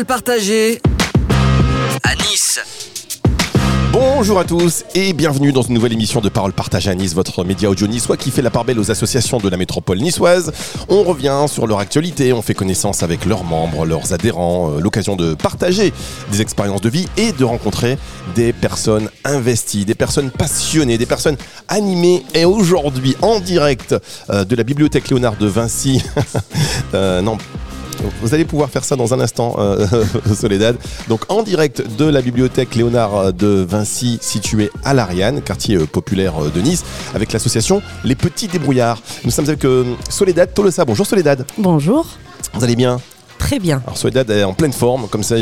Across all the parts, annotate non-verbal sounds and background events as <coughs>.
Parole partagée à Nice. Bonjour à tous et bienvenue dans une nouvelle émission de Parole Partagée à Nice, votre média audio niçois qui fait la part belle aux associations de la métropole niçoise. On revient sur leur actualité, on fait connaissance avec leurs membres, leurs adhérents, euh, l'occasion de partager des expériences de vie et de rencontrer des personnes investies, des personnes passionnées, des personnes animées. Et aujourd'hui, en direct euh, de la bibliothèque Léonard de Vinci, <laughs> euh, non, vous allez pouvoir faire ça dans un instant, euh, <laughs> Soledad. Donc en direct de la bibliothèque Léonard de Vinci, située à l'Ariane, quartier euh, populaire euh, de Nice, avec l'association Les Petits Débrouillards. Nous sommes avec euh, Soledad Tolosa. Bonjour Soledad. Bonjour. Vous allez bien? Très bien. Alors Soledad est en pleine forme, comme ça.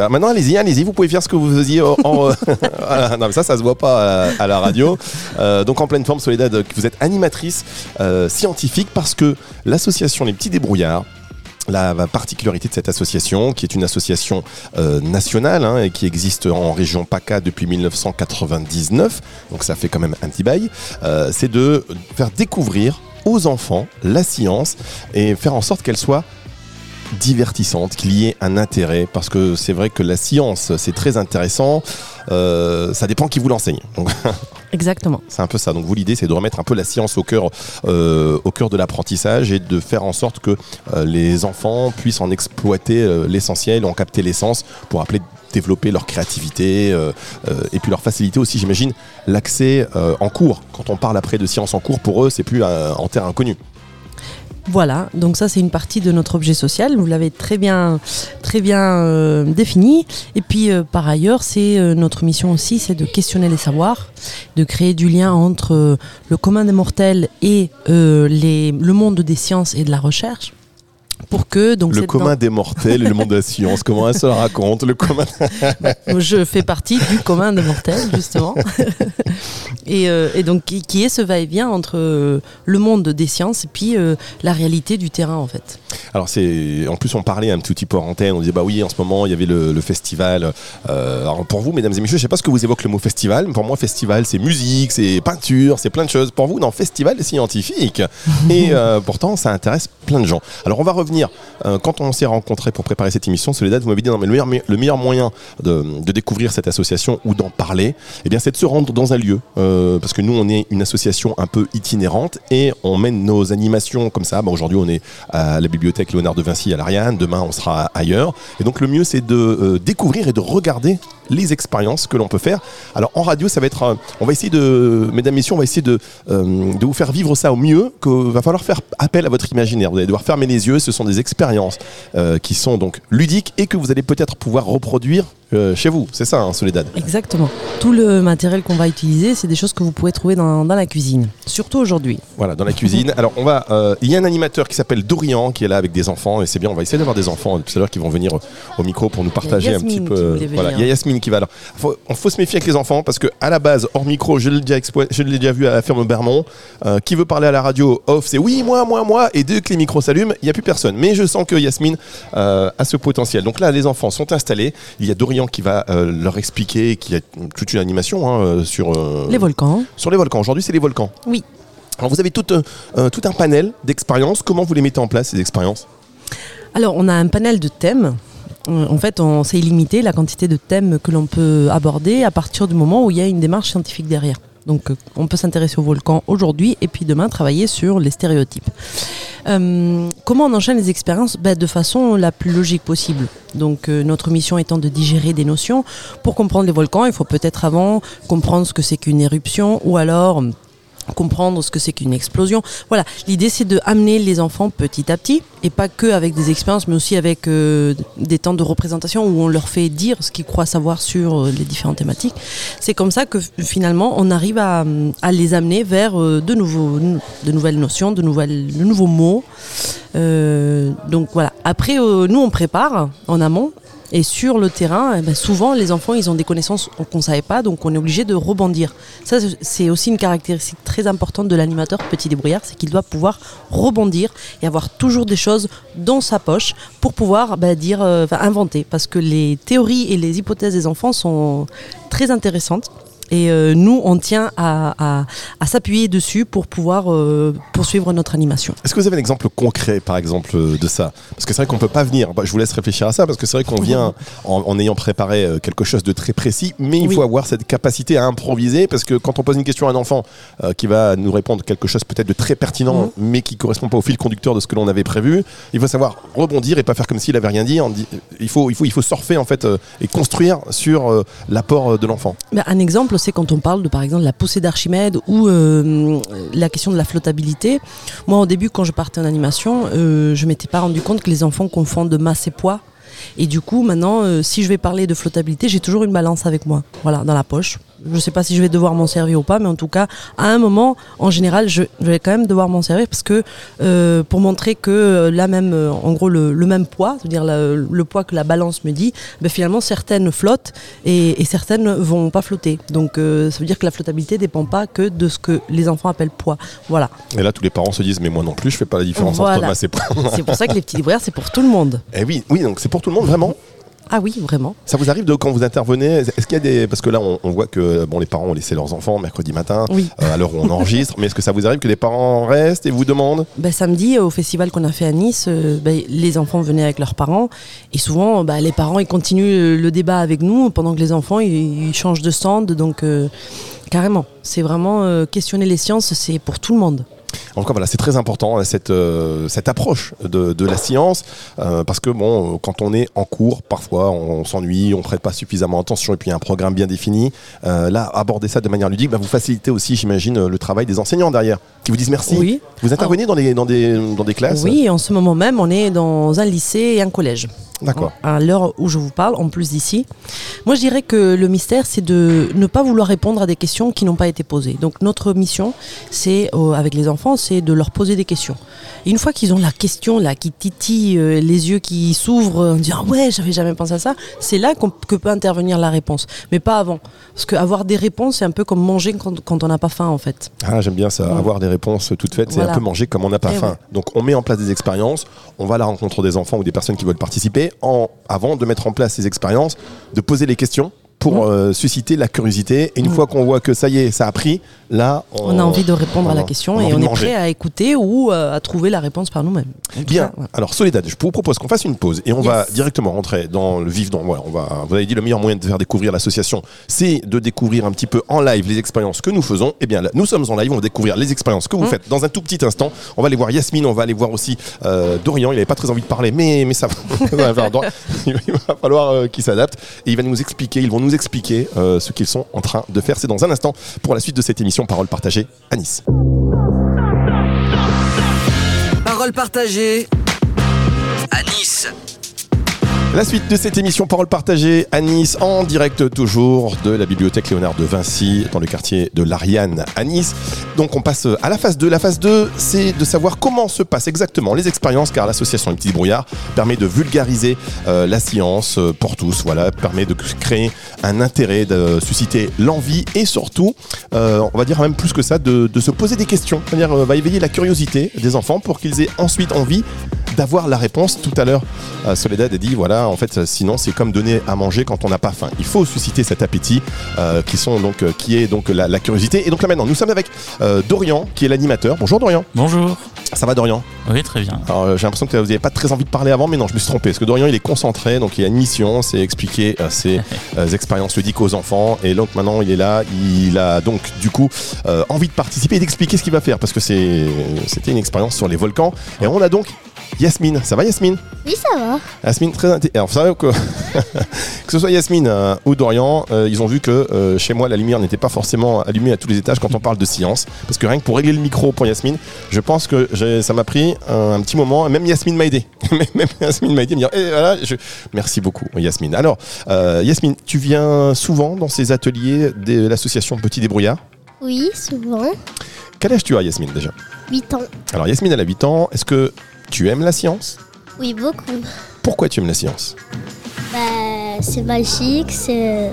Ah, maintenant, allez-y, allez-y. Vous pouvez faire ce que vous faisiez. En, <laughs> non, mais ça, ça se voit pas à, la radio. Euh, donc en pleine forme, Soledad, vous êtes animatrice euh, scientifique parce que l'association Les Petits Débrouillards. La particularité de cette association, qui est une association euh, nationale hein, et qui existe en région PACA depuis 1999, donc ça fait quand même un petit bail, euh, c'est de faire découvrir aux enfants la science et faire en sorte qu'elle soit divertissante, qu'il y ait un intérêt, parce que c'est vrai que la science, c'est très intéressant, euh, ça dépend qui vous l'enseigne. <laughs> Exactement. c'est un peu ça. Donc vous, l'idée, c'est de remettre un peu la science au cœur, euh, de l'apprentissage et de faire en sorte que euh, les enfants puissent en exploiter euh, l'essentiel, en capter l'essence pour appeler développer leur créativité euh, et puis leur faciliter aussi, j'imagine, l'accès en cours. Quand on parle après de science en cours, pour eux, c'est plus en terre inconnue. Voilà, donc ça c'est une partie de notre objet social, vous l'avez très bien, très bien euh, défini. Et puis euh, par ailleurs, c'est euh, notre mission aussi, c'est de questionner les savoirs, de créer du lien entre le commun des mortels et les, le monde des sciences et de la recherche, pour que donc le commun des mortels et le monde de la science, comment elle se la raconte Le commun. dans- <laughs> je fais partie du commun des mortels justement, <laughs> et, euh, et donc qui, qui est ce va-et-vient entre euh, le monde des sciences et puis euh, la réalité du terrain en fait? Alors c'est, en plus on parlait un tout petit peu en antenne, on disait bah oui en ce moment il y avait le, le festival. Euh, alors pour vous mesdames et messieurs, je sais pas ce que vous évoque le mot festival, mais pour moi festival c'est musique, c'est peinture, c'est plein de choses. Pour vous non festival scientifique <laughs> et pourtant ça intéresse plein de gens. Alors on va revenir euh, quand on s'est rencontrés pour préparer cette émission, Soledad vous m'avez dit non mais le meilleur, le meilleur moyen de, découvrir cette association ou d'en parler, eh bien c'est de se rendre dans un lieu euh, parce que nous on est une association un peu itinérante et on mène nos animations comme ça. Bah, Aujourd'hui on est à la bibliothèque Léonard de Vinci à l'Ariane, demain on sera ailleurs. Et donc le mieux c'est de euh, découvrir et de regarder les expériences que l'on peut faire. Alors en radio ça va être, on va essayer de, mesdames messieurs, on va essayer de, vous faire vivre ça au mieux, qu'il va falloir faire appel à votre imaginaire. Vous allez devoir fermer les yeux, sont des expériences euh, qui sont donc ludiques et que vous allez peut-être pouvoir reproduire euh, chez vous. C'est ça, hein, Soledad Exactement. Tout le matériel qu'on va utiliser, c'est des choses que vous pouvez trouver dans, dans la cuisine, surtout aujourd'hui. Voilà, dans la cuisine. Alors, on va. euh, Il y a un animateur qui s'appelle Dorian qui est là avec des enfants et c'est bien. On va essayer d'avoir des enfants tout à l'heure qui vont venir au micro pour nous partager un Yasmine petit peu. qui voulait Voilà, venir. il y a Yasmine qui va. Faut, on faut se méfier avec les enfants parce que à la base, hors micro, je l'ai déjà, explo- je l'ai déjà vu à la ferme Bermond. euh, qui veut parler à la radio off, c'est oui, moi, moi, moi. Et dès que les micros s'allument, il n'y a plus personne. Mais je sens que Yasmine euh, a ce potentiel. Donc là, les enfants sont installés. Il y a Dorian qui va euh, leur expliquer, qui a toute une animation hein, euh, sur euh, Les volcans. sur les volcans. Aujourd'hui, c'est les volcans. Oui. Alors vous avez tout, un- euh, tout un panel d'expériences. Comment vous les mettez en place, ces expériences? Alors, on a un panel de thèmes. En fait, on c'est illimité la quantité de thèmes que l'on peut aborder à partir du moment où il y a une démarche scientifique derrière. Donc, euh, on peut s'intéresser aux volcans aujourd'hui et puis demain travailler sur les stéréotypes. Euh, comment on enchaîne les expériences? Ben, De façon la plus logique possible. Donc, euh, notre mission étant de digérer des notions. Pour comprendre les volcans, il faut peut-être avant comprendre ce que c'est qu'une éruption ou alors comprendre ce que c'est qu'une explosion. Voilà, l'idée c'est de amener les enfants petit à petit et pas que avec des expériences, mais aussi avec euh, des temps de représentation où on leur fait dire ce qu'ils croient savoir sur euh, les différentes thématiques. C'est comme ça que finalement on arrive à, à les amener vers euh, de, nouveaux, de nouvelles notions, de, nouvelles, de nouveaux mots. Donc voilà. Après, nous on prépare en amont. Et sur le terrain, eh ben, souvent les enfants ils ont des connaissances qu'on ne savait pas, donc on est obligé de rebondir. Ça c'est aussi une caractéristique très importante de l'animateur petit débrouillard, c'est qu'il doit pouvoir rebondir et avoir toujours des choses dans sa poche pour pouvoir bah, dire, euh, inventer. Parce que les théories et les hypothèses des enfants sont très intéressantes. Et euh, nous, on tient à, à- à s'appuyer dessus pour pouvoir euh, poursuivre notre animation. Est-ce que vous avez un exemple concret, par exemple, euh, de ça? Parce que c'est vrai qu'on peut pas venir. Bah, je vous laisse réfléchir à ça, parce que c'est vrai qu'on vient en, en ayant préparé quelque chose de très précis, mais il Oui. faut avoir cette capacité à improviser, parce que quand on pose une question à un enfant euh, qui va nous répondre quelque chose peut-être de très pertinent, mais qui correspond pas au fil conducteur de ce que l'on avait prévu, il faut savoir rebondir et pas faire comme s'il avait rien dit. Il faut, il faut, il faut surfer en fait et construire sur l'apport de l'enfant. Ben, un exemple, c'est quand on parle de, par exemple, la poussée d'Archimède ou euh, la question de la flottabilité. Moi, au début, quand je partais en animation, euh, je m'étais pas rendu compte que les enfants confondent masse et poids. Et du coup, maintenant, euh, si je vais parler de flottabilité, j'ai toujours une balance avec moi, voilà, dans la poche. Je ne sais pas si je vais devoir m'en servir ou pas, mais en tout cas, à un moment, en général, je, je vais quand même devoir m'en servir parce que euh, pour montrer que euh, là même, euh, en gros, le, le même poids, c'est-à-dire le poids que la balance me dit, ben, finalement, certaines flottent et, et certaines vont pas flotter. Donc, euh, ça veut dire que la flottabilité dépend pas que de ce que les enfants appellent poids. Voilà. Et là, tous les parents se disent, mais moi non plus, je fais pas la différence entre masse et poids. C'est pour ça que les petits libraires, c'est pour tout le monde. Et oui, oui, donc c'est pour tout le monde vraiment. Ah oui, vraiment. Ça vous arrive de quand vous intervenez Est-ce qu'il y a des parce que là on, on voit que bon les parents ont laissé leurs enfants mercredi matin Oui. euh, à l'heure où on enregistre, mais est-ce que ça vous arrive que les parents restent et vous demandent? Ben, samedi, au festival qu'on a fait à Nice, euh, ben, les enfants venaient avec leurs parents. Et souvent, ben, les parents ils continuent le débat avec nous pendant que les enfants ils, ils changent de stand. Donc, euh, carrément, c'est vraiment euh, questionner les sciences, c'est pour tout le monde. En tout cas, voilà, c'est très important hein, cette, euh, cette approche de, de la science, euh, parce que bon, quand on est en cours, parfois on, s'ennuie, on prête pas suffisamment attention, et puis il y a un programme bien défini. Euh, là, aborder ça de manière ludique, bah, vous facilitez aussi, j'imagine, le travail des enseignants derrière, qui vous disent merci. Oui. Vous intervenez dans, des, dans, des, dans des classes? Oui, en ce moment même, on est dans un lycée et un collège. D'accord. À l'heure où je vous parle, en plus d'ici. Moi, je dirais que le mystère, c'est de ne pas vouloir répondre à des questions qui n'ont pas été posées. Donc, notre mission, c'est, euh, avec les enfants, c'est de leur poser des questions. Et une fois qu'ils ont la question, là, qui titille, euh, les yeux qui s'ouvrent, en disant Ah Ouais, j'avais jamais pensé à ça, c'est là que peut intervenir la réponse. Mais pas avant. Parce qu'avoir des réponses, c'est un peu comme manger quand, quand on n'a pas faim, en fait. Ah, j'aime bien ça, Ouais. avoir des réponses toutes faites, c'est Voilà. un peu manger comme on n'a pas Eh faim. ouais. Donc on met en place des expériences, on va à la rencontre des enfants ou des personnes qui veulent participer, en, avant de mettre en place ces expériences, de poser les questions pour euh, susciter la curiosité. Et une Mm. fois qu'on voit que ça y est, ça a pris, là, On a envie de répondre à la question et on est prêt à écouter ou euh, à trouver la réponse par nous-mêmes. Bien. cas. Alors Soledad, je vous propose qu'on fasse une pause et on Yes. va directement rentrer dans le vif. Dans, voilà, on va. Vous avez dit le meilleur moyen de faire découvrir l'association, c'est de découvrir un petit peu en live les expériences que nous faisons. Eh bien, là, nous sommes en live, on va découvrir les expériences que vous Mm. faites dans un tout petit instant. On va aller voir Yasmine, on va aller voir aussi euh, Dorian. Il n'avait pas très envie de parler, mais mais ça va. <laughs> il va falloir euh, qu'il s'adapte et il va nous expliquer. Ils vont nous expliquer euh, ce qu'ils sont en train de faire. C'est dans un instant pour la suite de cette émission Parole partagée à Nice. Parole partagée à Nice. La suite de cette émission Parole partagée à Nice, en direct toujours de la bibliothèque Léonard de Vinci, dans le quartier de l'Ariane à Nice. Donc on passe à la phase 2. La phase 2, c'est de savoir comment se passent exactement les expériences, car l'association Les Petits Brouillards permet de vulgariser euh, la science euh, pour tous, voilà, permet de créer un intérêt, de susciter l'envie et surtout, euh, on va dire même plus que ça, de, de se poser des questions. C'est-à-dire, va éveiller la curiosité des enfants pour qu'ils aient ensuite envie d'avoir la réponse. Tout à l'heure, Soledad a dit voilà, en fait, sinon c'est comme donner à manger quand on n'a pas faim. Il faut susciter cet appétit, euh, qui sont donc, euh, qui est donc la, la curiosité. Et donc là maintenant, nous sommes avec euh, Dorian, qui est l'animateur. Bonjour Dorian. Bonjour. Ça va Dorian? Oui, très bien. Alors j'ai l'impression que vous n'avez pas très envie de parler avant, mais non, je me suis trompé. Parce que Dorian, il est concentré, donc il a une mission, c'est expliquer euh, ses <laughs> expériences ludiques aux enfants. Et donc maintenant, il est là, il a donc du coup envie de participer et d'expliquer ce qu'il va faire, parce que c'est c'était une expérience sur les volcans. Et on a donc Yasmine. Ça va Yasmine? Oui, ça va. Yasmine, très Alors, que, <laughs> que ce soit Yasmine euh, ou Dorian, euh, ils ont vu que euh, chez moi, la lumière n'était pas forcément allumée à tous les étages quand on parle de science. Parce que rien que pour régler le micro pour Yasmine, je pense que ça m'a pris un, petit moment. Même Yasmine m'a aidé. <laughs> Même Yasmine m'a aidé me dire Eh, voilà, je- Merci beaucoup, Yasmine. Alors, Yasmine, tu viens souvent dans ces ateliers de l'association Petit Débrouillard. Oui, souvent. Quel âge tu as, Yasmine, déjà? 8 ans. Alors, Yasmine, elle a 8 ans. Est-ce que tu aimes la science? Oui, beaucoup. Pourquoi tu aimes la science? Bah, c'est magique, c'est...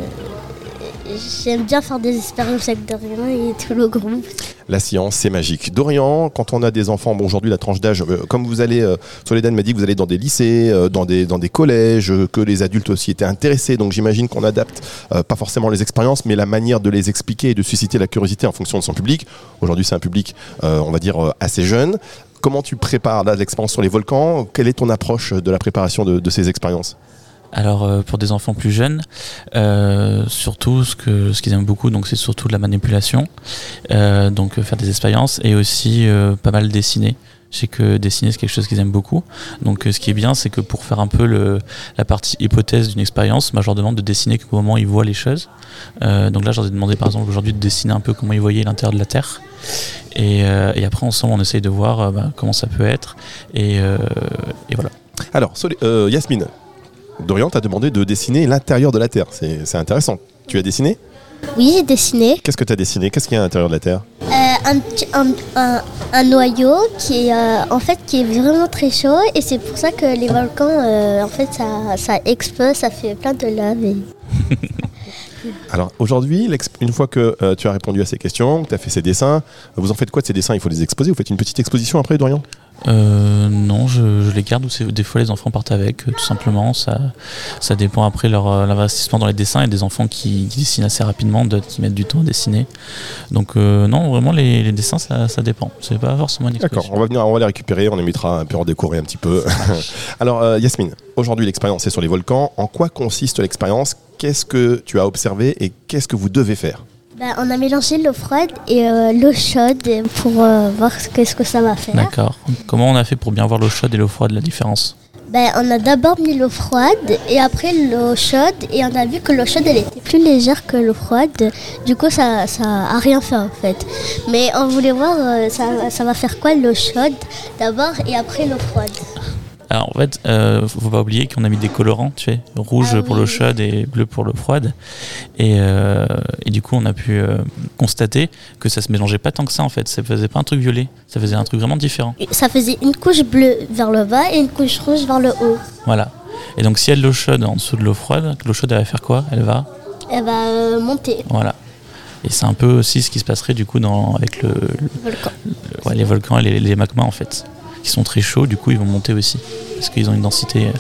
J'aime bien faire des expériences avec Dorian et tout le groupe. La science, c'est magique. Dorian, quand on a des enfants, bon, aujourd'hui la tranche d'âge, euh, comme vous allez, euh, Soledad m'a dit que vous allez dans des lycées, euh, dans, des, dans des collèges, euh, que les adultes aussi étaient intéressés, donc j'imagine qu'on adapte pas forcément les expériences, mais la manière de les expliquer et de susciter la curiosité en fonction de son public. Aujourd'hui, c'est un public, on va dire, assez jeune. Comment tu prépares l'expérience sur les volcans? Quelle est ton approche de la préparation de, ces expériences? Alors euh, pour des enfants plus jeunes, euh, surtout ce que ce qu'ils aiment beaucoup, donc c'est surtout de la manipulation, Euh, donc faire des expériences et aussi pas mal dessiner. Je sais que dessiner c'est quelque chose qu'ils aiment beaucoup. Donc euh, ce qui est bien, c'est que pour faire un peu le, la partie hypothèse d'une expérience, moi, je leur demande de dessiner au moment où ils voient les choses. Euh, donc là, je leur ai demandé par exemple aujourd'hui de dessiner un peu comment ils voyaient l'intérieur de la Terre. Et, euh, et après ensemble, on essaye de voir euh, bah, comment ça peut être. Et, euh, et voilà. Alors, Solé- euh, Yasmine, Dorian t'a demandé de dessiner l'intérieur de la Terre. C'est c'est intéressant. Tu as dessiné? Oui, j'ai dessiné Qu'est-ce que tu as dessiné? Qu'est-ce qu'il y a à l'intérieur de la Terre? Un, un, un- noyau qui est, euh, en fait, qui est vraiment très chaud et c'est pour ça que les volcans, euh, en fait, ça, ça explose, ça fait plein de lave. <laughs> Alors aujourd'hui, une fois que euh, tu as répondu à ces questions, que tu as fait ces dessins, vous en faites quoi de ces dessins? Il faut les exposer Vous faites une petite exposition après, Dorian? Euh, non, je, je les garde ou c'est- des fois les enfants partent avec, euh, tout simplement. Ça, ça dépend après leur euh, l'investissement dans les dessins. Il y a des enfants qui, qui dessinent assez rapidement, d'autres qui mettent du temps à dessiner. Donc euh, non, vraiment les, les dessins, ça, ça dépend. C'est pas forcément une D'accord, on va venir, on va les récupérer, on les mettra un peu en décoré un petit peu. <laughs> Alors euh, Yasmine, aujourd'hui l'expérience est sur les volcans. En quoi consiste l'expérience? Qu'est-ce que tu as observé et qu'est-ce que vous devez faire? Ben, on a mélangé l'eau froide et euh, l'eau chaude pour euh, voir ce qu'est-ce que ça va faire. D'accord. Comment on a fait pour bien voir l'eau chaude et l'eau froide, la différence? Ben, on a d'abord mis l'eau froide et après l'eau chaude et on a vu que l'eau chaude elle était plus légère que l'eau froide. Du coup ça ça a rien fait en fait. Mais on voulait voir euh, ça, ça va faire quoi l'eau chaude d'abord et après l'eau froide? Alors en fait, euh, faut pas oublier qu'on a mis des colorants, tu sais, rouge Ah pour oui. l'eau chaude et bleu pour l'eau froide. Et, euh, et du coup, on a pu euh, constater que ça se mélangeait pas tant que ça en fait. Ça faisait pas un truc violet, ça faisait un truc vraiment différent. Ça faisait une couche bleue vers le bas et une couche rouge vers le haut. Voilà. Et donc si elle l'eau chaude en dessous de l'eau froide, l'eau chaude elle va faire quoi? Elle va, Elle va euh, monter voilà. Et c'est un peu aussi ce qui se passerait du coup dans, avec le, le- le volcan. le- ouais, les volcans et les, les magmas en fait, qui sont très chauds. Du coup, ils vont monter aussi parce qu'ils ont une densité euh,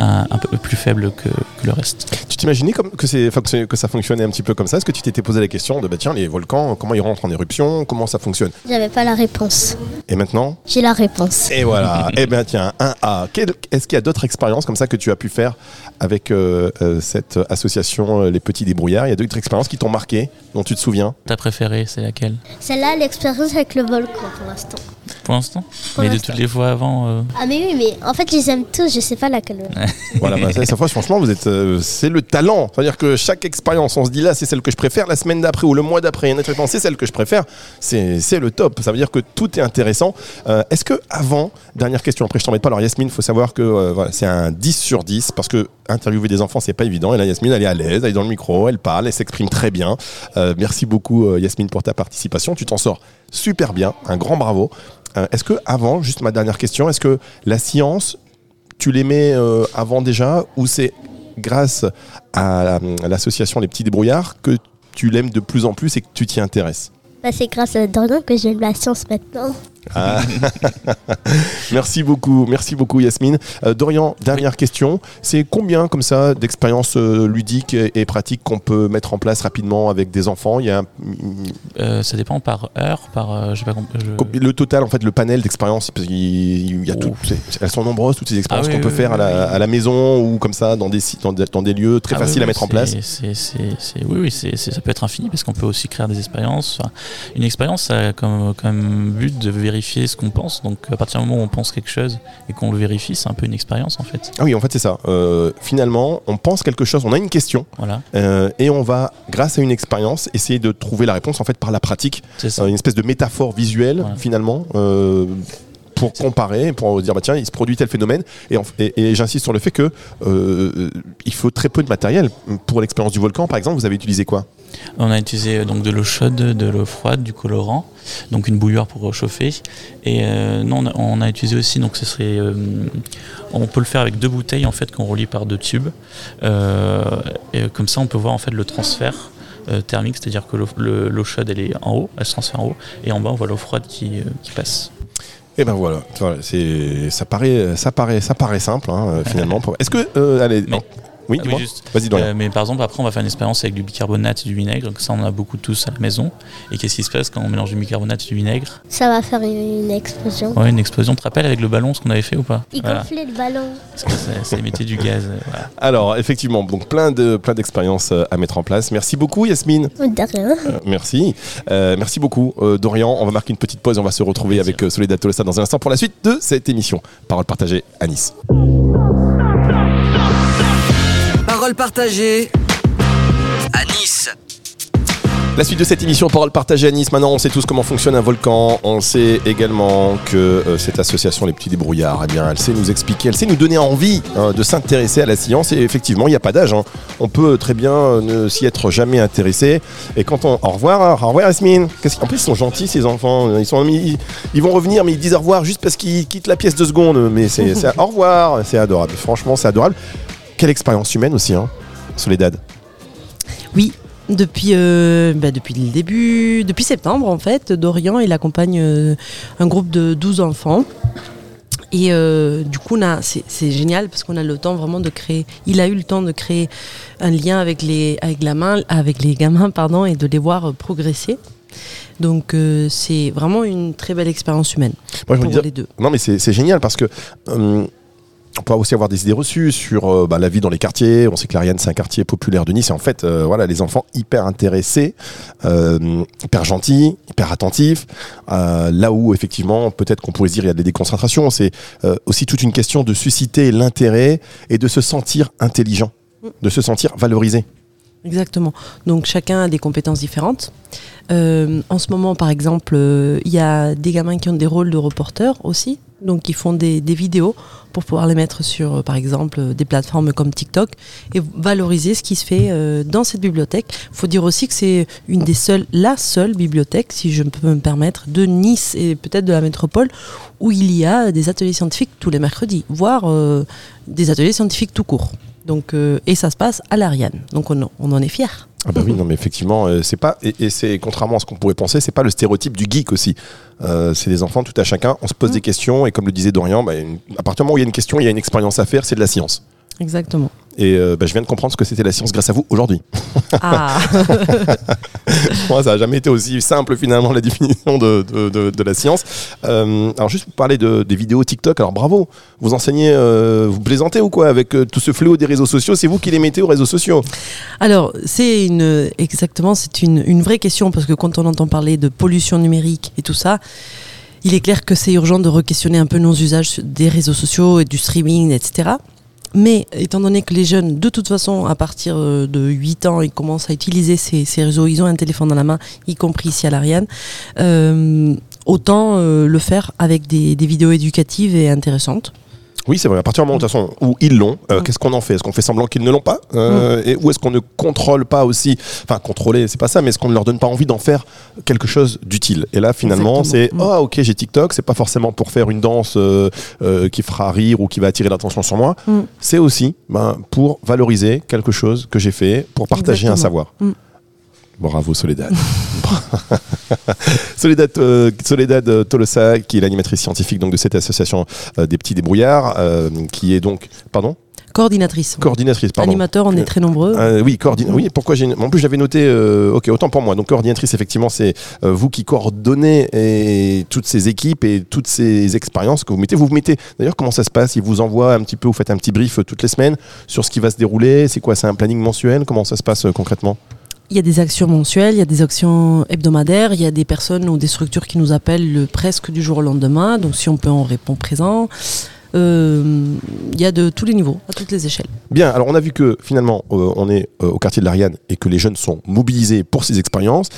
un, un peu plus faible que, que le reste. Tu t'imaginais que, ça fonctionnait un petit peu comme ça? Est-ce que tu t'étais posé la question de bah, tiens, les volcans, comment ils rentrent en éruption? Comment ça fonctionne? J'avais pas la réponse. Et maintenant? J'ai la réponse. Et voilà, <laughs> eh bien tiens, un A. Quel- Est-ce qu'il y a d'autres expériences comme ça que tu as pu faire avec euh, euh, cette association Les Petits Débrouillards? Il y a d'autres expériences qui t'ont marqué, dont tu te souviens? Ta préférée, c'est laquelle? Celle-là, l'expérience avec le volcan pour l'instant. Pour l'instant Mais de toutes les fois avant. euh, Ah mais oui, mais en fait, je les aime tous, je sais pas laquelle. <laughs> Voilà, bah, ça, ça, franchement, vous êtes, euh, c'est le talent. C'est-à-dire que chaque expérience, on se dit là, c'est celle que je préfère. La semaine d'après ou le mois d'après, il y a une autre expérience, c'est celle que je préfère. C'est, c'est le top. Ça veut dire que tout est intéressant. Euh, est-ce que avant, dernière question, après je t'embête pas. Alors Yasmine, faut savoir que euh, voilà, c'est un 10 sur 10 parce que interviewer des enfants, c'est pas évident. Et là, Yasmine, elle est à l'aise, elle est dans le micro, elle parle, elle s'exprime très bien. Euh, merci beaucoup, euh, Yasmine, pour ta participation. Tu t'en sors super bien. Un grand bravo. Euh, est-ce que avant, juste ma dernière question, est-ce que la science tu l'aimais euh, avant déjà ou c'est grâce à, à l'association Les Petits Débrouillards que tu l'aimes de plus en plus et que tu t'y intéresses? Bah, c'est grâce à Dorian que j'aime la science maintenant. Ah. <laughs> Merci beaucoup, merci beaucoup Yasmine. Euh, Dorian, dernière question. C'est combien comme ça d'expériences euh, ludiques et, et pratiques qu'on peut mettre en place rapidement avec des enfants? Il y a un- euh, ça dépend par heure, par. je sais pas com- je- le total, en fait, le panel d'expériences. parce qu'il- Il y a tout, elles sont nombreuses toutes ces expériences Ah oui, qu'on peut faire à, la, oui. à la maison ou comme ça dans des sites, dans des, dans des lieux très Ah faciles à mettre en place. c'est- c'est- c'est- oui, oui, ça peut être infini parce qu'on peut aussi créer des expériences. Enfin, une expérience, a comme, comme but de vérifier ce qu'on pense. Donc, à partir du moment où on pense quelque chose et qu'on le vérifie, c'est un peu une expérience en fait. Ah oui, en fait, c'est ça. Euh, finalement, on pense quelque chose, on a une question, Voilà, euh, et on va, grâce à une expérience, essayer de trouver la réponse en fait par la pratique, c'est ça. Euh, une espèce de métaphore visuelle Voilà. finalement. euh, pour comparer, pour dire bah tiens, il se produit tel phénomène, et, en- et- et j'insiste sur le fait que euh, il faut très peu de matériel pour l'expérience du volcan. Par exemple, vous avez utilisé quoi? On a utilisé donc de l'eau chaude, de l'eau froide, du colorant, donc une bouilloire pour chauffer. Et euh, non, on a, on a utilisé aussi, donc ce serait, euh, on peut le faire avec deux bouteilles en fait qu'on relie par deux tubes. Euh, et comme ça, on peut voir en fait le transfert thermique, c'est-à-dire que l'eau- le- l'eau chaude elle est en haut, elle se transfère en haut, et en bas on voit l'eau froide qui, qui passe. Et ben voilà, Voilà, c'est ça paraît ça paraît ça paraît simple hein, finalement. <laughs> Est-ce que euh, allez Mais- oui, juste. vas-y Dorian. Euh, mais par exemple, après, on va faire une expérience avec du bicarbonate et du vinaigre. Donc ça, on en a beaucoup tous à la maison. Et qu'est-ce qui se passe quand on mélange du bicarbonate et du vinaigre? Ça va faire une, explosion. Ouais, une explosion. Tu te rappelles avec le ballon ce qu'on avait fait ou pas? Il Voilà. gonflait le ballon. Parce que ça, émettait du gaz. euh, voilà. Alors effectivement, donc plein de plein d'expériences euh, à mettre en place. Merci beaucoup Yasmine. De rien. Euh, merci. Euh, merci beaucoup euh, Dorian. On va marquer une petite pause. On va se retrouver avec euh, Soledad Tolosa dans un instant pour la suite de cette émission. Parole partagée à Nice. Parole partagée à Nice. La suite de cette émission Parole partagée à Nice. Maintenant, on sait tous comment fonctionne un volcan. On sait également que euh, cette association Les Petits Débrouillards, eh bien, elle sait nous expliquer, elle sait nous donner envie hein, de s'intéresser à la science. Et effectivement, il n'y a pas d'âge. hein. On peut très bien euh, ne s'y être jamais intéressé. Et quand on. Au revoir, hein, au revoir, Yasmine. Qu'est-ce qu'en plus, ils sont gentils, ces enfants. Ils, sont, ils, ils vont revenir, mais ils disent au revoir juste parce qu'ils quittent la pièce de seconde. Mais <laughs> c'est- au revoir. C'est adorable. Franchement, c'est adorable. Quelle expérience humaine aussi, hein, Soledad. Oui, depuis, euh, bah, depuis le début, depuis septembre en fait, Dorian il accompagne euh, un groupe de 12 enfants. Et euh, du coup, c'est génial parce qu'on a le temps vraiment de créer. Il a eu le temps de créer un lien avec les, avec la main, avec les gamins, pardon, et de les voir progresser. Donc, euh, c'est vraiment une très belle expérience humaine Moi, pour les deux. Non, mais c'est génial parce que. On peut aussi avoir des idées reçues sur euh, bah, la vie dans les quartiers. On sait que l'Ariane, c'est un quartier populaire de Nice. Et en fait, euh, voilà, les enfants hyper intéressés, euh, hyper gentils, hyper attentifs. Là où, effectivement, peut-être qu'on pourrait se dire il y a des déconcentrations. C'est aussi toute une question de susciter l'intérêt et de se sentir intelligent, de se sentir valorisé. Exactement. Donc chacun a des compétences différentes. En ce moment, par exemple, il y a des gamins qui ont des rôles de reporters aussi. Donc ils font des, vidéos pour pouvoir les mettre sur, euh, par exemple, euh, des plateformes comme TikTok et valoriser ce qui se fait euh, dans cette bibliothèque. Il faut dire aussi que c'est une des seules, la seule bibliothèque, si je peux me permettre, de Nice et peut-être de la métropole où il y a des ateliers scientifiques tous les mercredis, voire des ateliers scientifiques tout court. Donc, euh, et ça se passe à l'Ariane. Donc on, en- on en est fiers. Ah bah oui, non mais effectivement, euh, c'est pas et, et c'est contrairement à ce qu'on pourrait penser, c'est pas le stéréotype du geek aussi. Euh, c'est des enfants tout à chacun. On se pose des questions et comme le disait Dorian, bah, une- à partir du moment où il y a une question, il y a une expérience à faire, c'est de la science. Exactement. Et euh, bah, je viens de comprendre ce que c'était la science grâce à vous aujourd'hui. Ah, <laughs> Moi, ça n'a jamais été aussi simple finalement la définition de, de, de- de la science. Euh, alors juste pour parler de, des vidéos TikTok, alors bravo, vous enseignez, euh, vous plaisantez ou quoi avec tout ce fléau des réseaux sociaux? C'est vous qui les mettez aux réseaux sociaux? Alors c'est une exactement, c'est une, une vraie question parce que quand on entend parler de pollution numérique et tout ça, il est clair que c'est urgent de re-questionner un peu nos usages des réseaux sociaux et du streaming, etc. Mais étant donné que les jeunes, de toute façon, à partir euh, de 8 ans, ils commencent à utiliser ces, réseaux, ils ont un téléphone dans la main, y compris ici à l'Ariane, euh, autant euh, le faire avec des vidéos éducatives et intéressantes. Oui, c'est vrai. À partir du moment de toute façon, où ils l'ont, euh, Mm. qu'est-ce qu'on en fait? Est-ce qu'on fait semblant qu'ils ne l'ont pas Euh, et, Ou est-ce qu'on ne contrôle pas aussi Enfin, contrôler, c'est pas ça, mais est-ce qu'on ne leur donne pas envie d'en faire quelque chose d'utile? Et là, finalement, c'est. Ah, ok, j'ai TikTok, c'est pas forcément pour faire une danse euh, qui fera rire ou qui va attirer l'attention sur moi. Mm. C'est aussi ben, pour valoriser quelque chose que j'ai fait, pour partager un savoir. Mm. Bravo Soledad. <laughs> Soledad, euh, Soledad euh, Tolosa, qui est l'animatrice scientifique donc, de cette association euh, des petits débrouillards, euh, qui est donc, pardon, Coordinatrice. coordinatrice, pardon. Animateur, on est très nombreux. Euh, oui, coordine. Oui, pourquoi j'ai. En plus, j'avais noté. euh, ok, autant pour moi. Donc, coordinatrice, effectivement, c'est euh, vous qui coordonnez et, toutes ces équipes et toutes ces expériences que vous mettez. Vous vous mettez. D'ailleurs, comment ça se passe? Ils vous envoient un petit peu. Vous faites un petit brief toutes les semaines sur ce qui va se dérouler. C'est quoi? C'est un planning mensuel? Comment ça se passe concrètement? Il y a des actions mensuelles, il y a des actions hebdomadaires, il y a des personnes ou des structures qui nous appellent le- presque du jour au lendemain. Donc si on peut, on répond présent. Euh, il y a de tous les niveaux, à toutes les échelles. Bien, alors on a vu que finalement euh, on est euh, au quartier de l'Ariane et que les jeunes sont mobilisés pour ces expériences.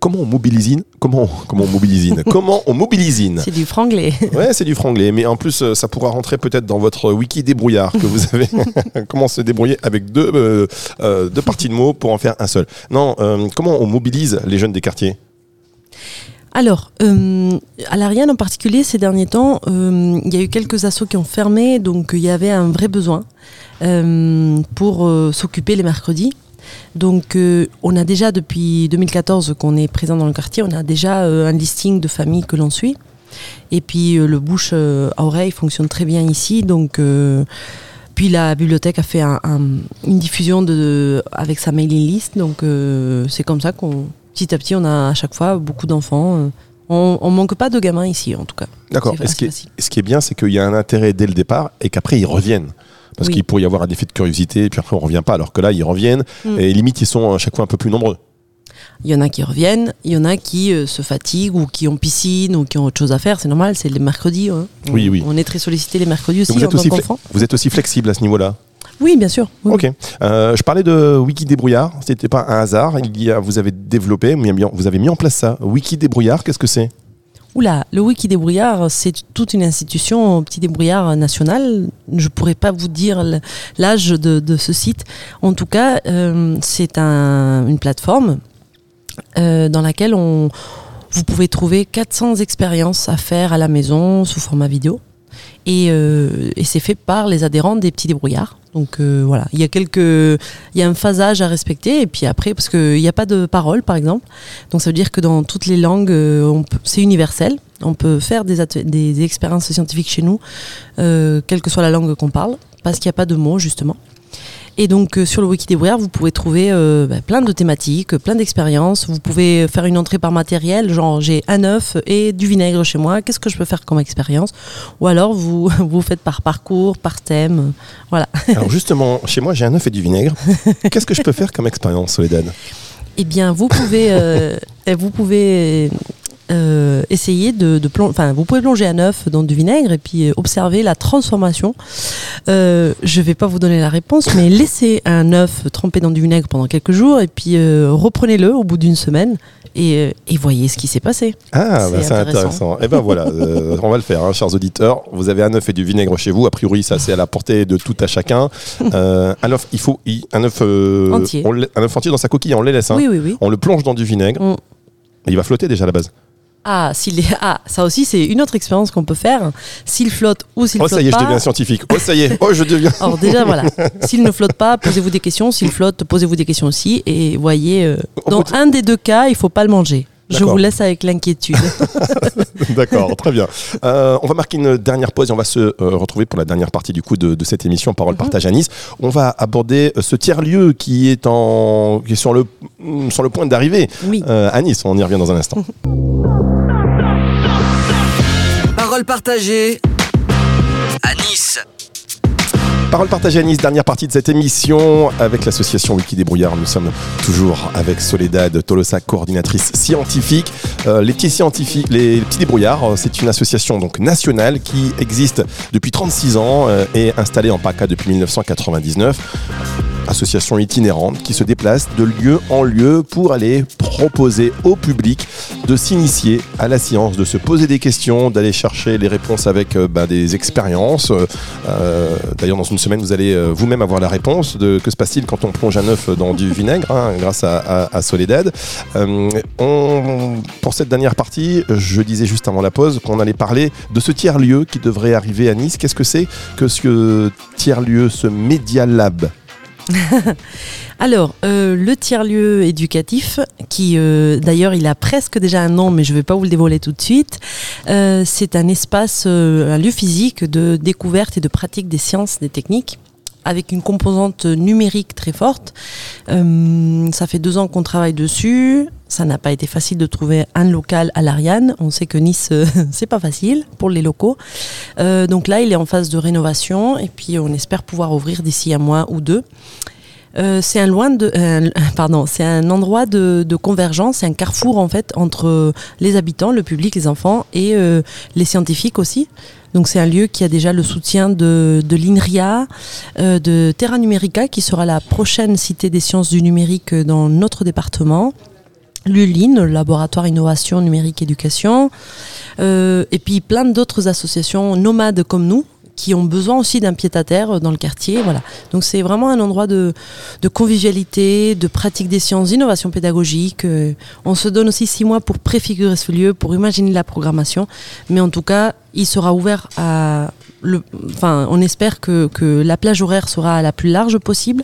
Comment on mobilise Comment comment on mobilise Comment on mobilise <laughs> C'est du franglais. <laughs> Ouais, c'est du franglais, mais en plus ça pourra rentrer peut-être dans votre wiki débrouillard que vous avez. <laughs> comment se débrouiller avec deux euh, euh, deux parties de mots pour en faire un seul. Non, euh, comment on mobilise les jeunes des quartiers? Alors, euh, à l'Ariane en particulier, ces derniers temps, euh, il y a eu quelques assos qui ont fermé, donc il y avait un vrai besoin euh, pour euh, s'occuper les mercredis. Donc euh, on a déjà depuis 2014 qu'on est présent dans le quartier, on a déjà euh, un listing de familles que l'on suit. Et puis le bouche à oreille fonctionne très bien ici. Donc puis la bibliothèque a fait un- une diffusion de, avec sa mailing list. Donc euh, c'est comme ça qu'on petit à petit on a à chaque fois beaucoup d'enfants. euh. On, on manque pas de gamins ici en tout cas. D'accord. Ce qui, est, ce qui est bien, c'est qu'il y a un intérêt dès le départ et qu'après ils reviennent. Parce Oui. qu'il pourrait y avoir un effet de curiosité et puis après on revient pas. Alors que là, ils reviennent Mm. et limite ils sont à chaque fois un peu plus nombreux. Il y en a qui reviennent, il y en a qui euh, se fatiguent ou qui ont piscine ou qui ont autre chose à faire. C'est normal, c'est les mercredis. hein. Oui, oui. On est très sollicité les mercredis aussi vous, en êtes aussi tant vous êtes aussi flexible à ce niveau-là? Oui, bien sûr. Oui, Ok. Euh, je parlais de Wiki débrouillard. C'était pas un hasard. Il y a, vous avez développé, vous avez mis en place ça. Wiki débrouillard. Qu'est-ce que c'est? Oula, le Wiki débrouillard, c'est toute une institution, petit débrouillard national. Je pourrais pas vous dire l'âge de, de ce site. En tout cas, euh, c'est un- une plateforme euh, dans laquelle on, vous pouvez trouver 400 expériences à faire à la maison sous format vidéo. Et, euh, et c'est fait par les adhérents des petits débrouillards. Donc euh, voilà, il y a quelques, il y a un phasage à respecter et puis après parce qu'il n'y a pas de parole par exemple, donc ça veut dire que dans toutes les langues, euh, c'est universel. On peut faire des, des expériences scientifiques chez nous, euh, quelle que soit la langue qu'on parle, parce qu'il n'y a pas de mots justement. Et donc euh, sur le wiki débrouillard, vous pouvez trouver euh, bah, plein de thématiques, plein d'expériences. Vous pouvez faire une entrée par matériel, genre j'ai un œuf et du vinaigre chez moi. Qu'est-ce que je peux faire comme expérience? Ou alors vous <laughs> vous faites par parcours, par thème. Voilà. <laughs> Alors justement, chez moi, j'ai un œuf et du vinaigre. Qu'est-ce que je peux faire comme expérience, Soledad? Eh bien, vous pouvez, euh, vous pouvez euh, essayer de, de plon- enfin, vous pouvez plonger un œuf dans du vinaigre et puis euh, observer la transformation. Euh, je vais pas vous donner la réponse, mais <coughs> laissez un œuf trempé dans du vinaigre pendant quelques jours et puis euh, reprenez-le au bout d'une semaine et, euh, et voyez ce qui s'est passé. Ah, C'est bah, c'est intéressant. intéressant. Eh ben voilà, on va le faire, hein, chers auditeurs. Vous avez un œuf et du vinaigre chez vous. A priori, ça c'est à la portée de tout à chacun. <laughs> Un œuf, il faut un œuf Entier. on un œuf entier dans sa coquille, on le laisse. hein. Oui, oui, oui. On le plonge dans du vinaigre. Mm. Il va flotter déjà à la base. Ah, s'il est... ah, ça aussi, c'est une autre expérience qu'on peut faire. S'il flotte ou s'il Oh, flotte ça y est, je pas. deviens scientifique. Oh, ça y est, oh, je deviens. Alors déjà, <laughs> voilà. S'il ne flotte pas, posez-vous des questions. S'il flotte, posez-vous des questions aussi. Et voyez, euh, dans un des deux cas, il faut pas le manger. Je vous laisse avec l'inquiétude. <laughs> D'accord, très bien. Euh, on va marquer une dernière pause et on va se euh, retrouver pour la dernière partie du coup de, de cette émission Parole Mhm. Partage à Nice. On va aborder euh, ce tiers-lieu qui est en qui est sur le sur le point d'arriver Oui. euh, à Nice. On y revient dans un instant. Parole partagée à Nice. Parole partagée à Nice, dernière partie de cette émission avec l'association Wiki Débrouillard. Nous sommes toujours avec Soledad Tolosa, coordinatrice scientifique. Euh, les petits les petits débrouillards, euh, c'est une association donc nationale qui existe depuis 36 ans euh, et installée en PACA depuis 1999. Association itinérante qui se déplace de lieu en lieu pour aller proposer au public de s'initier à la science, de se poser des questions, d'aller chercher les réponses avec euh, bah, des expériences. Euh, D'ailleurs, dans une semaine, vous allez euh, vous-même avoir la réponse de que se passe-t-il quand on plonge un œuf dans du vinaigre, hein, grâce à, Soledad. Pour cette dernière partie, je disais juste avant la pause qu'on allait parler de ce tiers-lieu qui devrait arriver à Nice. Qu'est-ce que c'est que ce tiers-lieu, ce Media Lab? <laughs> Alors, euh, le tiers-lieu éducatif, qui euh, d'ailleurs il a presque déjà un nom, mais je ne vais pas vous le dévoiler tout de suite, euh, c'est un espace, un lieu physique de découverte et de pratique des sciences, des techniques avec une composante numérique très forte. Ça fait deux ans qu'on travaille dessus. Ça n'a pas été facile de trouver un local à l'Ariane. On sait que Nice, euh, <laughs> c'est pas facile pour les locaux. Euh, donc là, il est en phase de rénovation et puis on espère pouvoir ouvrir d'ici un mois ou deux. Euh, c'est un loin de, euh, <laughs> pardon, c'est un endroit de, convergence, c'est un carrefour en fait entre les habitants, le public, les enfants et les scientifiques aussi. Donc c'est un lieu qui a déjà le soutien de, de l'INRIA, de Terra Numérica, qui sera la prochaine cité des sciences du numérique dans notre département. L'ULIN, le laboratoire innovation numérique éducation, euh, et puis plein d'autres associations nomades comme nous qui ont besoin aussi d'un pied-à-terre dans le quartier. Voilà. Donc c'est vraiment un endroit de, convivialité, de pratique des sciences, d'innovation pédagogique. Euh, on se donne aussi six mois pour préfigurer ce lieu, pour imaginer la programmation. Mais en tout cas, il sera ouvert à enfin, on espère que, que la plage horaire sera la plus large possible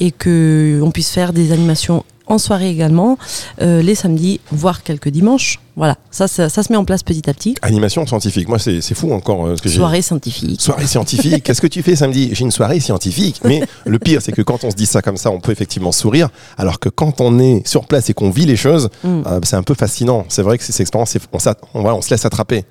et que on puisse faire des animations en soirée également, euh, les samedis, voire quelques dimanches. Voilà, ça, ça, ça se met en place petit à petit. Animation scientifique, moi c'est c'est fou encore euh, ce que j'ai. Soirée scientifique. Soirée scientifique, qu'est-ce que tu fais samedi? J'ai une soirée scientifique. Mais le pire, c'est que quand on se dit ça comme ça, on peut effectivement sourire, alors que quand on est sur place et qu'on vit les choses, Mm. euh, c'est un peu fascinant. C'est vrai que ces expériences, on, on, voilà, on se laisse attraper.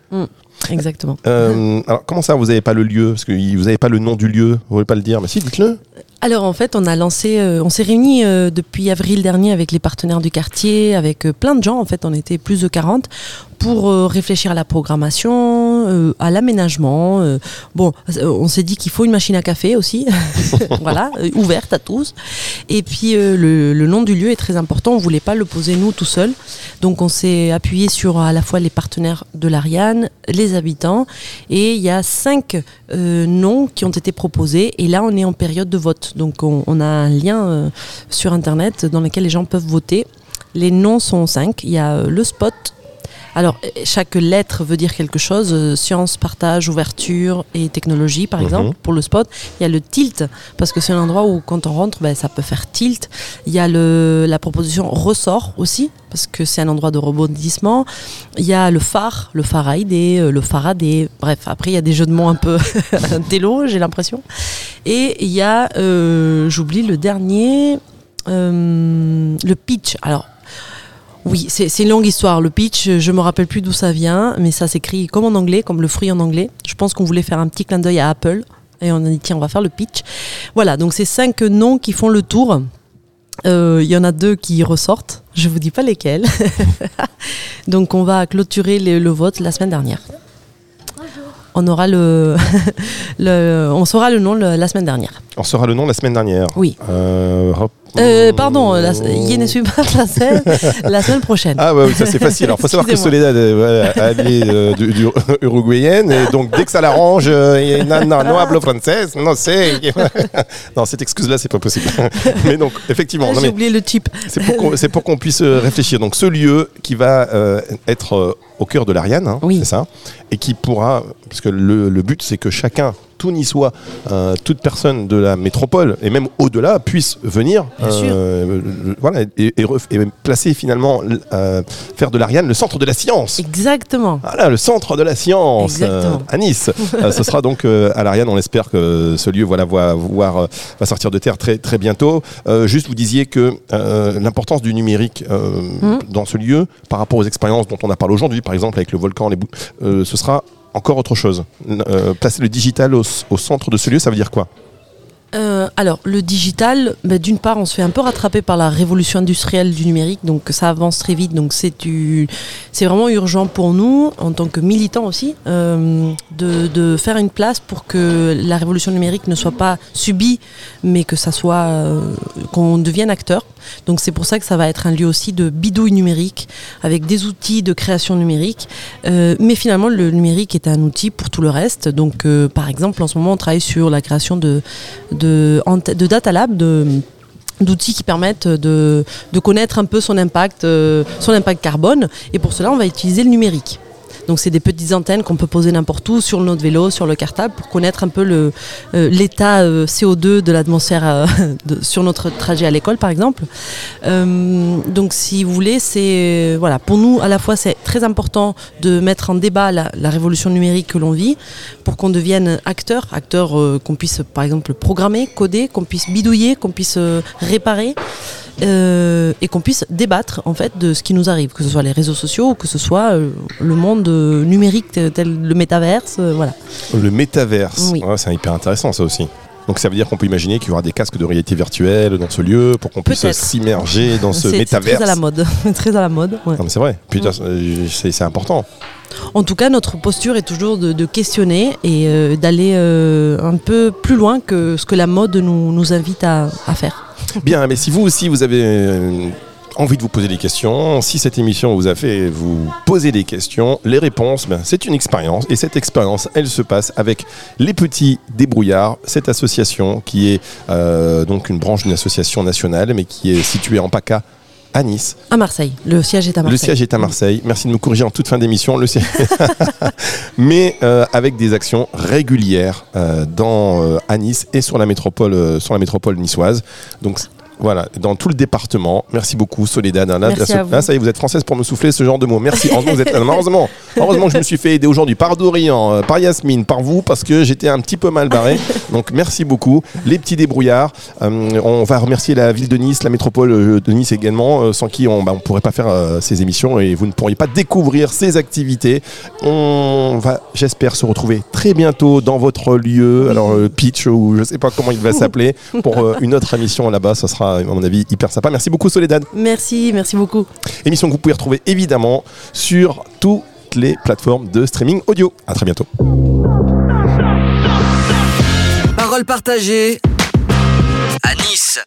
Exactement. Euh, alors comment ça, vous n'avez pas le lieu? Parce que vous n'avez pas le nom du lieu, vous voulez pas le dire Mais si, dites-le. Alors en fait, on a lancé, euh, on s'est réunis euh, depuis avril dernier avec les partenaires du quartier, avec euh, plein de gens. En fait, on était plus de 40 pour réfléchir à la programmation, à l'aménagement. bon, on s'est dit qu'il faut une machine à café aussi, <laughs> voilà, ouverte à tous. Et puis le, nom du lieu est très important. On voulait pas le poser nous tout seul, donc on s'est appuyé sur à la fois les partenaires de l'Ariane, les habitants, et il y a cinq noms qui ont été proposés. Et là, on est en période de vote, donc on, a un lien euh, sur internet dans lequel les gens peuvent voter. Les noms sont cinq. Il y a euh, le spot. Alors, chaque lettre veut dire quelque chose. euh, science, partage, ouverture et technologie, par Mhm. exemple. Pour le spot, il y a le tilt, parce que c'est un endroit où, quand on rentre, ben, ça peut faire tilt. Il y a le, la proposition ressort aussi, parce que c'est un endroit de rebondissement. Il y a le phare, le phare à idées, euh, le Faraday. Bref, après, il y a des jeux de mots un peu <laughs> télo, j'ai l'impression. Et il y a, euh, j'oublie le dernier, euh, le pitch. Alors, oui, c'est une longue histoire. Le pitch, je me rappelle plus d'où ça vient, mais ça s'écrit comme en anglais, comme le fruit en anglais. Je pense qu'on voulait faire un petit clin d'œil à Apple. Et on a dit, tiens, on va faire le pitch. Voilà, donc c'est cinq noms qui font le tour. Euh, Il y en a deux qui ressortent. Je vous dis pas lesquels. <laughs> donc on va clôturer le, le vote la semaine dernière. On aura le, <laughs> le- on saura le nom le- la semaine dernière. On saura le nom la semaine dernière. Oui. Euh, hop. Euh, pardon, la, Yen et Super, <laughs> la semaine, la semaine prochaine. Ah ouais, oui, ça c'est facile. Alors faut savoir que. Soledad euh, voilà, elle est euh, du, du- uruguayenne et donc dès que ça l'arrange, euh, non, non, no hablo français, non c'est, <laughs> non cette excuse là c'est pas possible. <laughs> Mais donc effectivement, J'ai oublié le type. c'est pour qu'on qu'on puisse euh, réfléchir. Donc ce lieu qui va euh, être euh, au cœur de l'Ariane, hein, Oui. c'est ça, et qui pourra, parce que le, le but c'est que chacun, tout niçois, euh, toute personne de la métropole et même au-delà puisse venir, sûr. euh, voilà, et, et ref- et placer finalement, euh, faire de l'Ariane le centre de la science. Exactement. Voilà, le centre de la science euh, à Nice. <laughs> Euh, ce sera donc euh, à l'Ariane. On espère que ce lieu voilà, va, euh, sortir de terre très, très bientôt. Euh, juste, vous disiez que euh, l'importance du numérique euh, Mhm. dans ce lieu, par rapport aux expériences dont on a parlé aujourd'hui, par exemple avec le volcan, les euh, ce sera encore autre chose. Euh, placer le digital au, au centre de ce lieu, ça veut dire quoi? Euh, alors, le digital, bah, d'une part, on se fait un peu rattraper par la révolution industrielle du numérique, donc ça avance très vite, donc c'est vraiment urgent pour nous, en tant que militants aussi, euh, de, faire une place pour que la révolution numérique ne soit pas subie, mais que ça soit euh, qu'on devienne acteur. Donc c'est pour ça que ça va être un lieu aussi de bidouille numérique, avec des outils de création numérique. Mais finalement, le numérique est un outil pour tout le reste. Donc, par exemple, en ce moment, on travaille sur la création de, de data lab, d'outils qui permettent de, connaître un peu euh, son impact carbone. Et pour cela, on va utiliser le numérique. Donc c'est des petites antennes qu'on peut poser n'importe où, sur notre vélo, sur le cartable, pour connaître un peu euh, l'état euh, CO2 de l'atmosphère euh, <laughs> sur notre trajet à l'école, par exemple. Donc si vous voulez, c'est voilà, pour nous à la fois c'est très important de mettre en débat la, la révolution numérique que l'on vit, pour qu'on devienne acteur, acteur qu'on puisse par exemple programmer, coder, qu'on puisse bidouiller, qu'on puisse réparer. Euh, et qu'on puisse débattre en fait de ce qui nous arrive, que ce soit les réseaux sociaux ou que ce soit euh, le monde euh, numérique tel, le métaverse, voilà. Le métaverse. Oui. Ouais, c'est hyper intéressant ça aussi. Donc ça veut dire qu'on peut imaginer qu'il y aura des casques de réalité virtuelle dans ce lieu pour qu'on puisse s'immerger dans ce <laughs> métaverse. très à la mode, <laughs> très à la mode. ouais. C'est vrai. C'est c'est important. En tout cas, notre posture est toujours de, de questionner et euh, d'aller euh, un peu plus loin que ce que la mode nous, nous invite à, à faire. Bien, mais si vous aussi vous avez euh, envie de vous poser des questions, si cette émission vous a fait vous poser des questions, les réponses, ben, c'est une expérience. Et cette expérience, elle se passe avec les petits débrouillards, cette association qui est euh, donc une branche d'une association nationale, mais qui est située en PACA à Nice. À Marseille. Le siège est à Marseille. Le siège est à Marseille. Merci de me corriger en toute fin d'émission. Le siège... <laughs> Mais euh, avec des actions régulières euh, dans, euh, à Nice et sur la métropole, sur la métropole niçoise. Donc voilà, dans tout le département. Merci beaucoup, Soledad. Là, Merci là, à vous. là, ça y est, vous êtes française pour me souffler ce genre de mots. Merci. Heureusement, vous êtes heureusement, heureusement que je me suis fait aider aujourd'hui par Dorian, euh, par Yasmine, par vous, parce que j'étais un petit peu mal barré. Donc, merci beaucoup. Les petits débrouillards. Euh, on va remercier la ville de Nice, la métropole euh, de Nice également, euh, sans qui on ne pourrait pas faire euh, ces émissions et vous ne pourriez pas découvrir ces activités. On va, j'espère, se retrouver très bientôt dans votre lieu. Alors, pitch ou je sais pas comment il va <laughs> s'appeler pour une autre émission là-bas. Ça sera, à mon avis, hyper sympa. Merci beaucoup, Soledad. Merci, merci beaucoup. Émission que vous pouvez retrouver évidemment sur toutes les plateformes de streaming audio. À très bientôt. Parole partagée à Nice.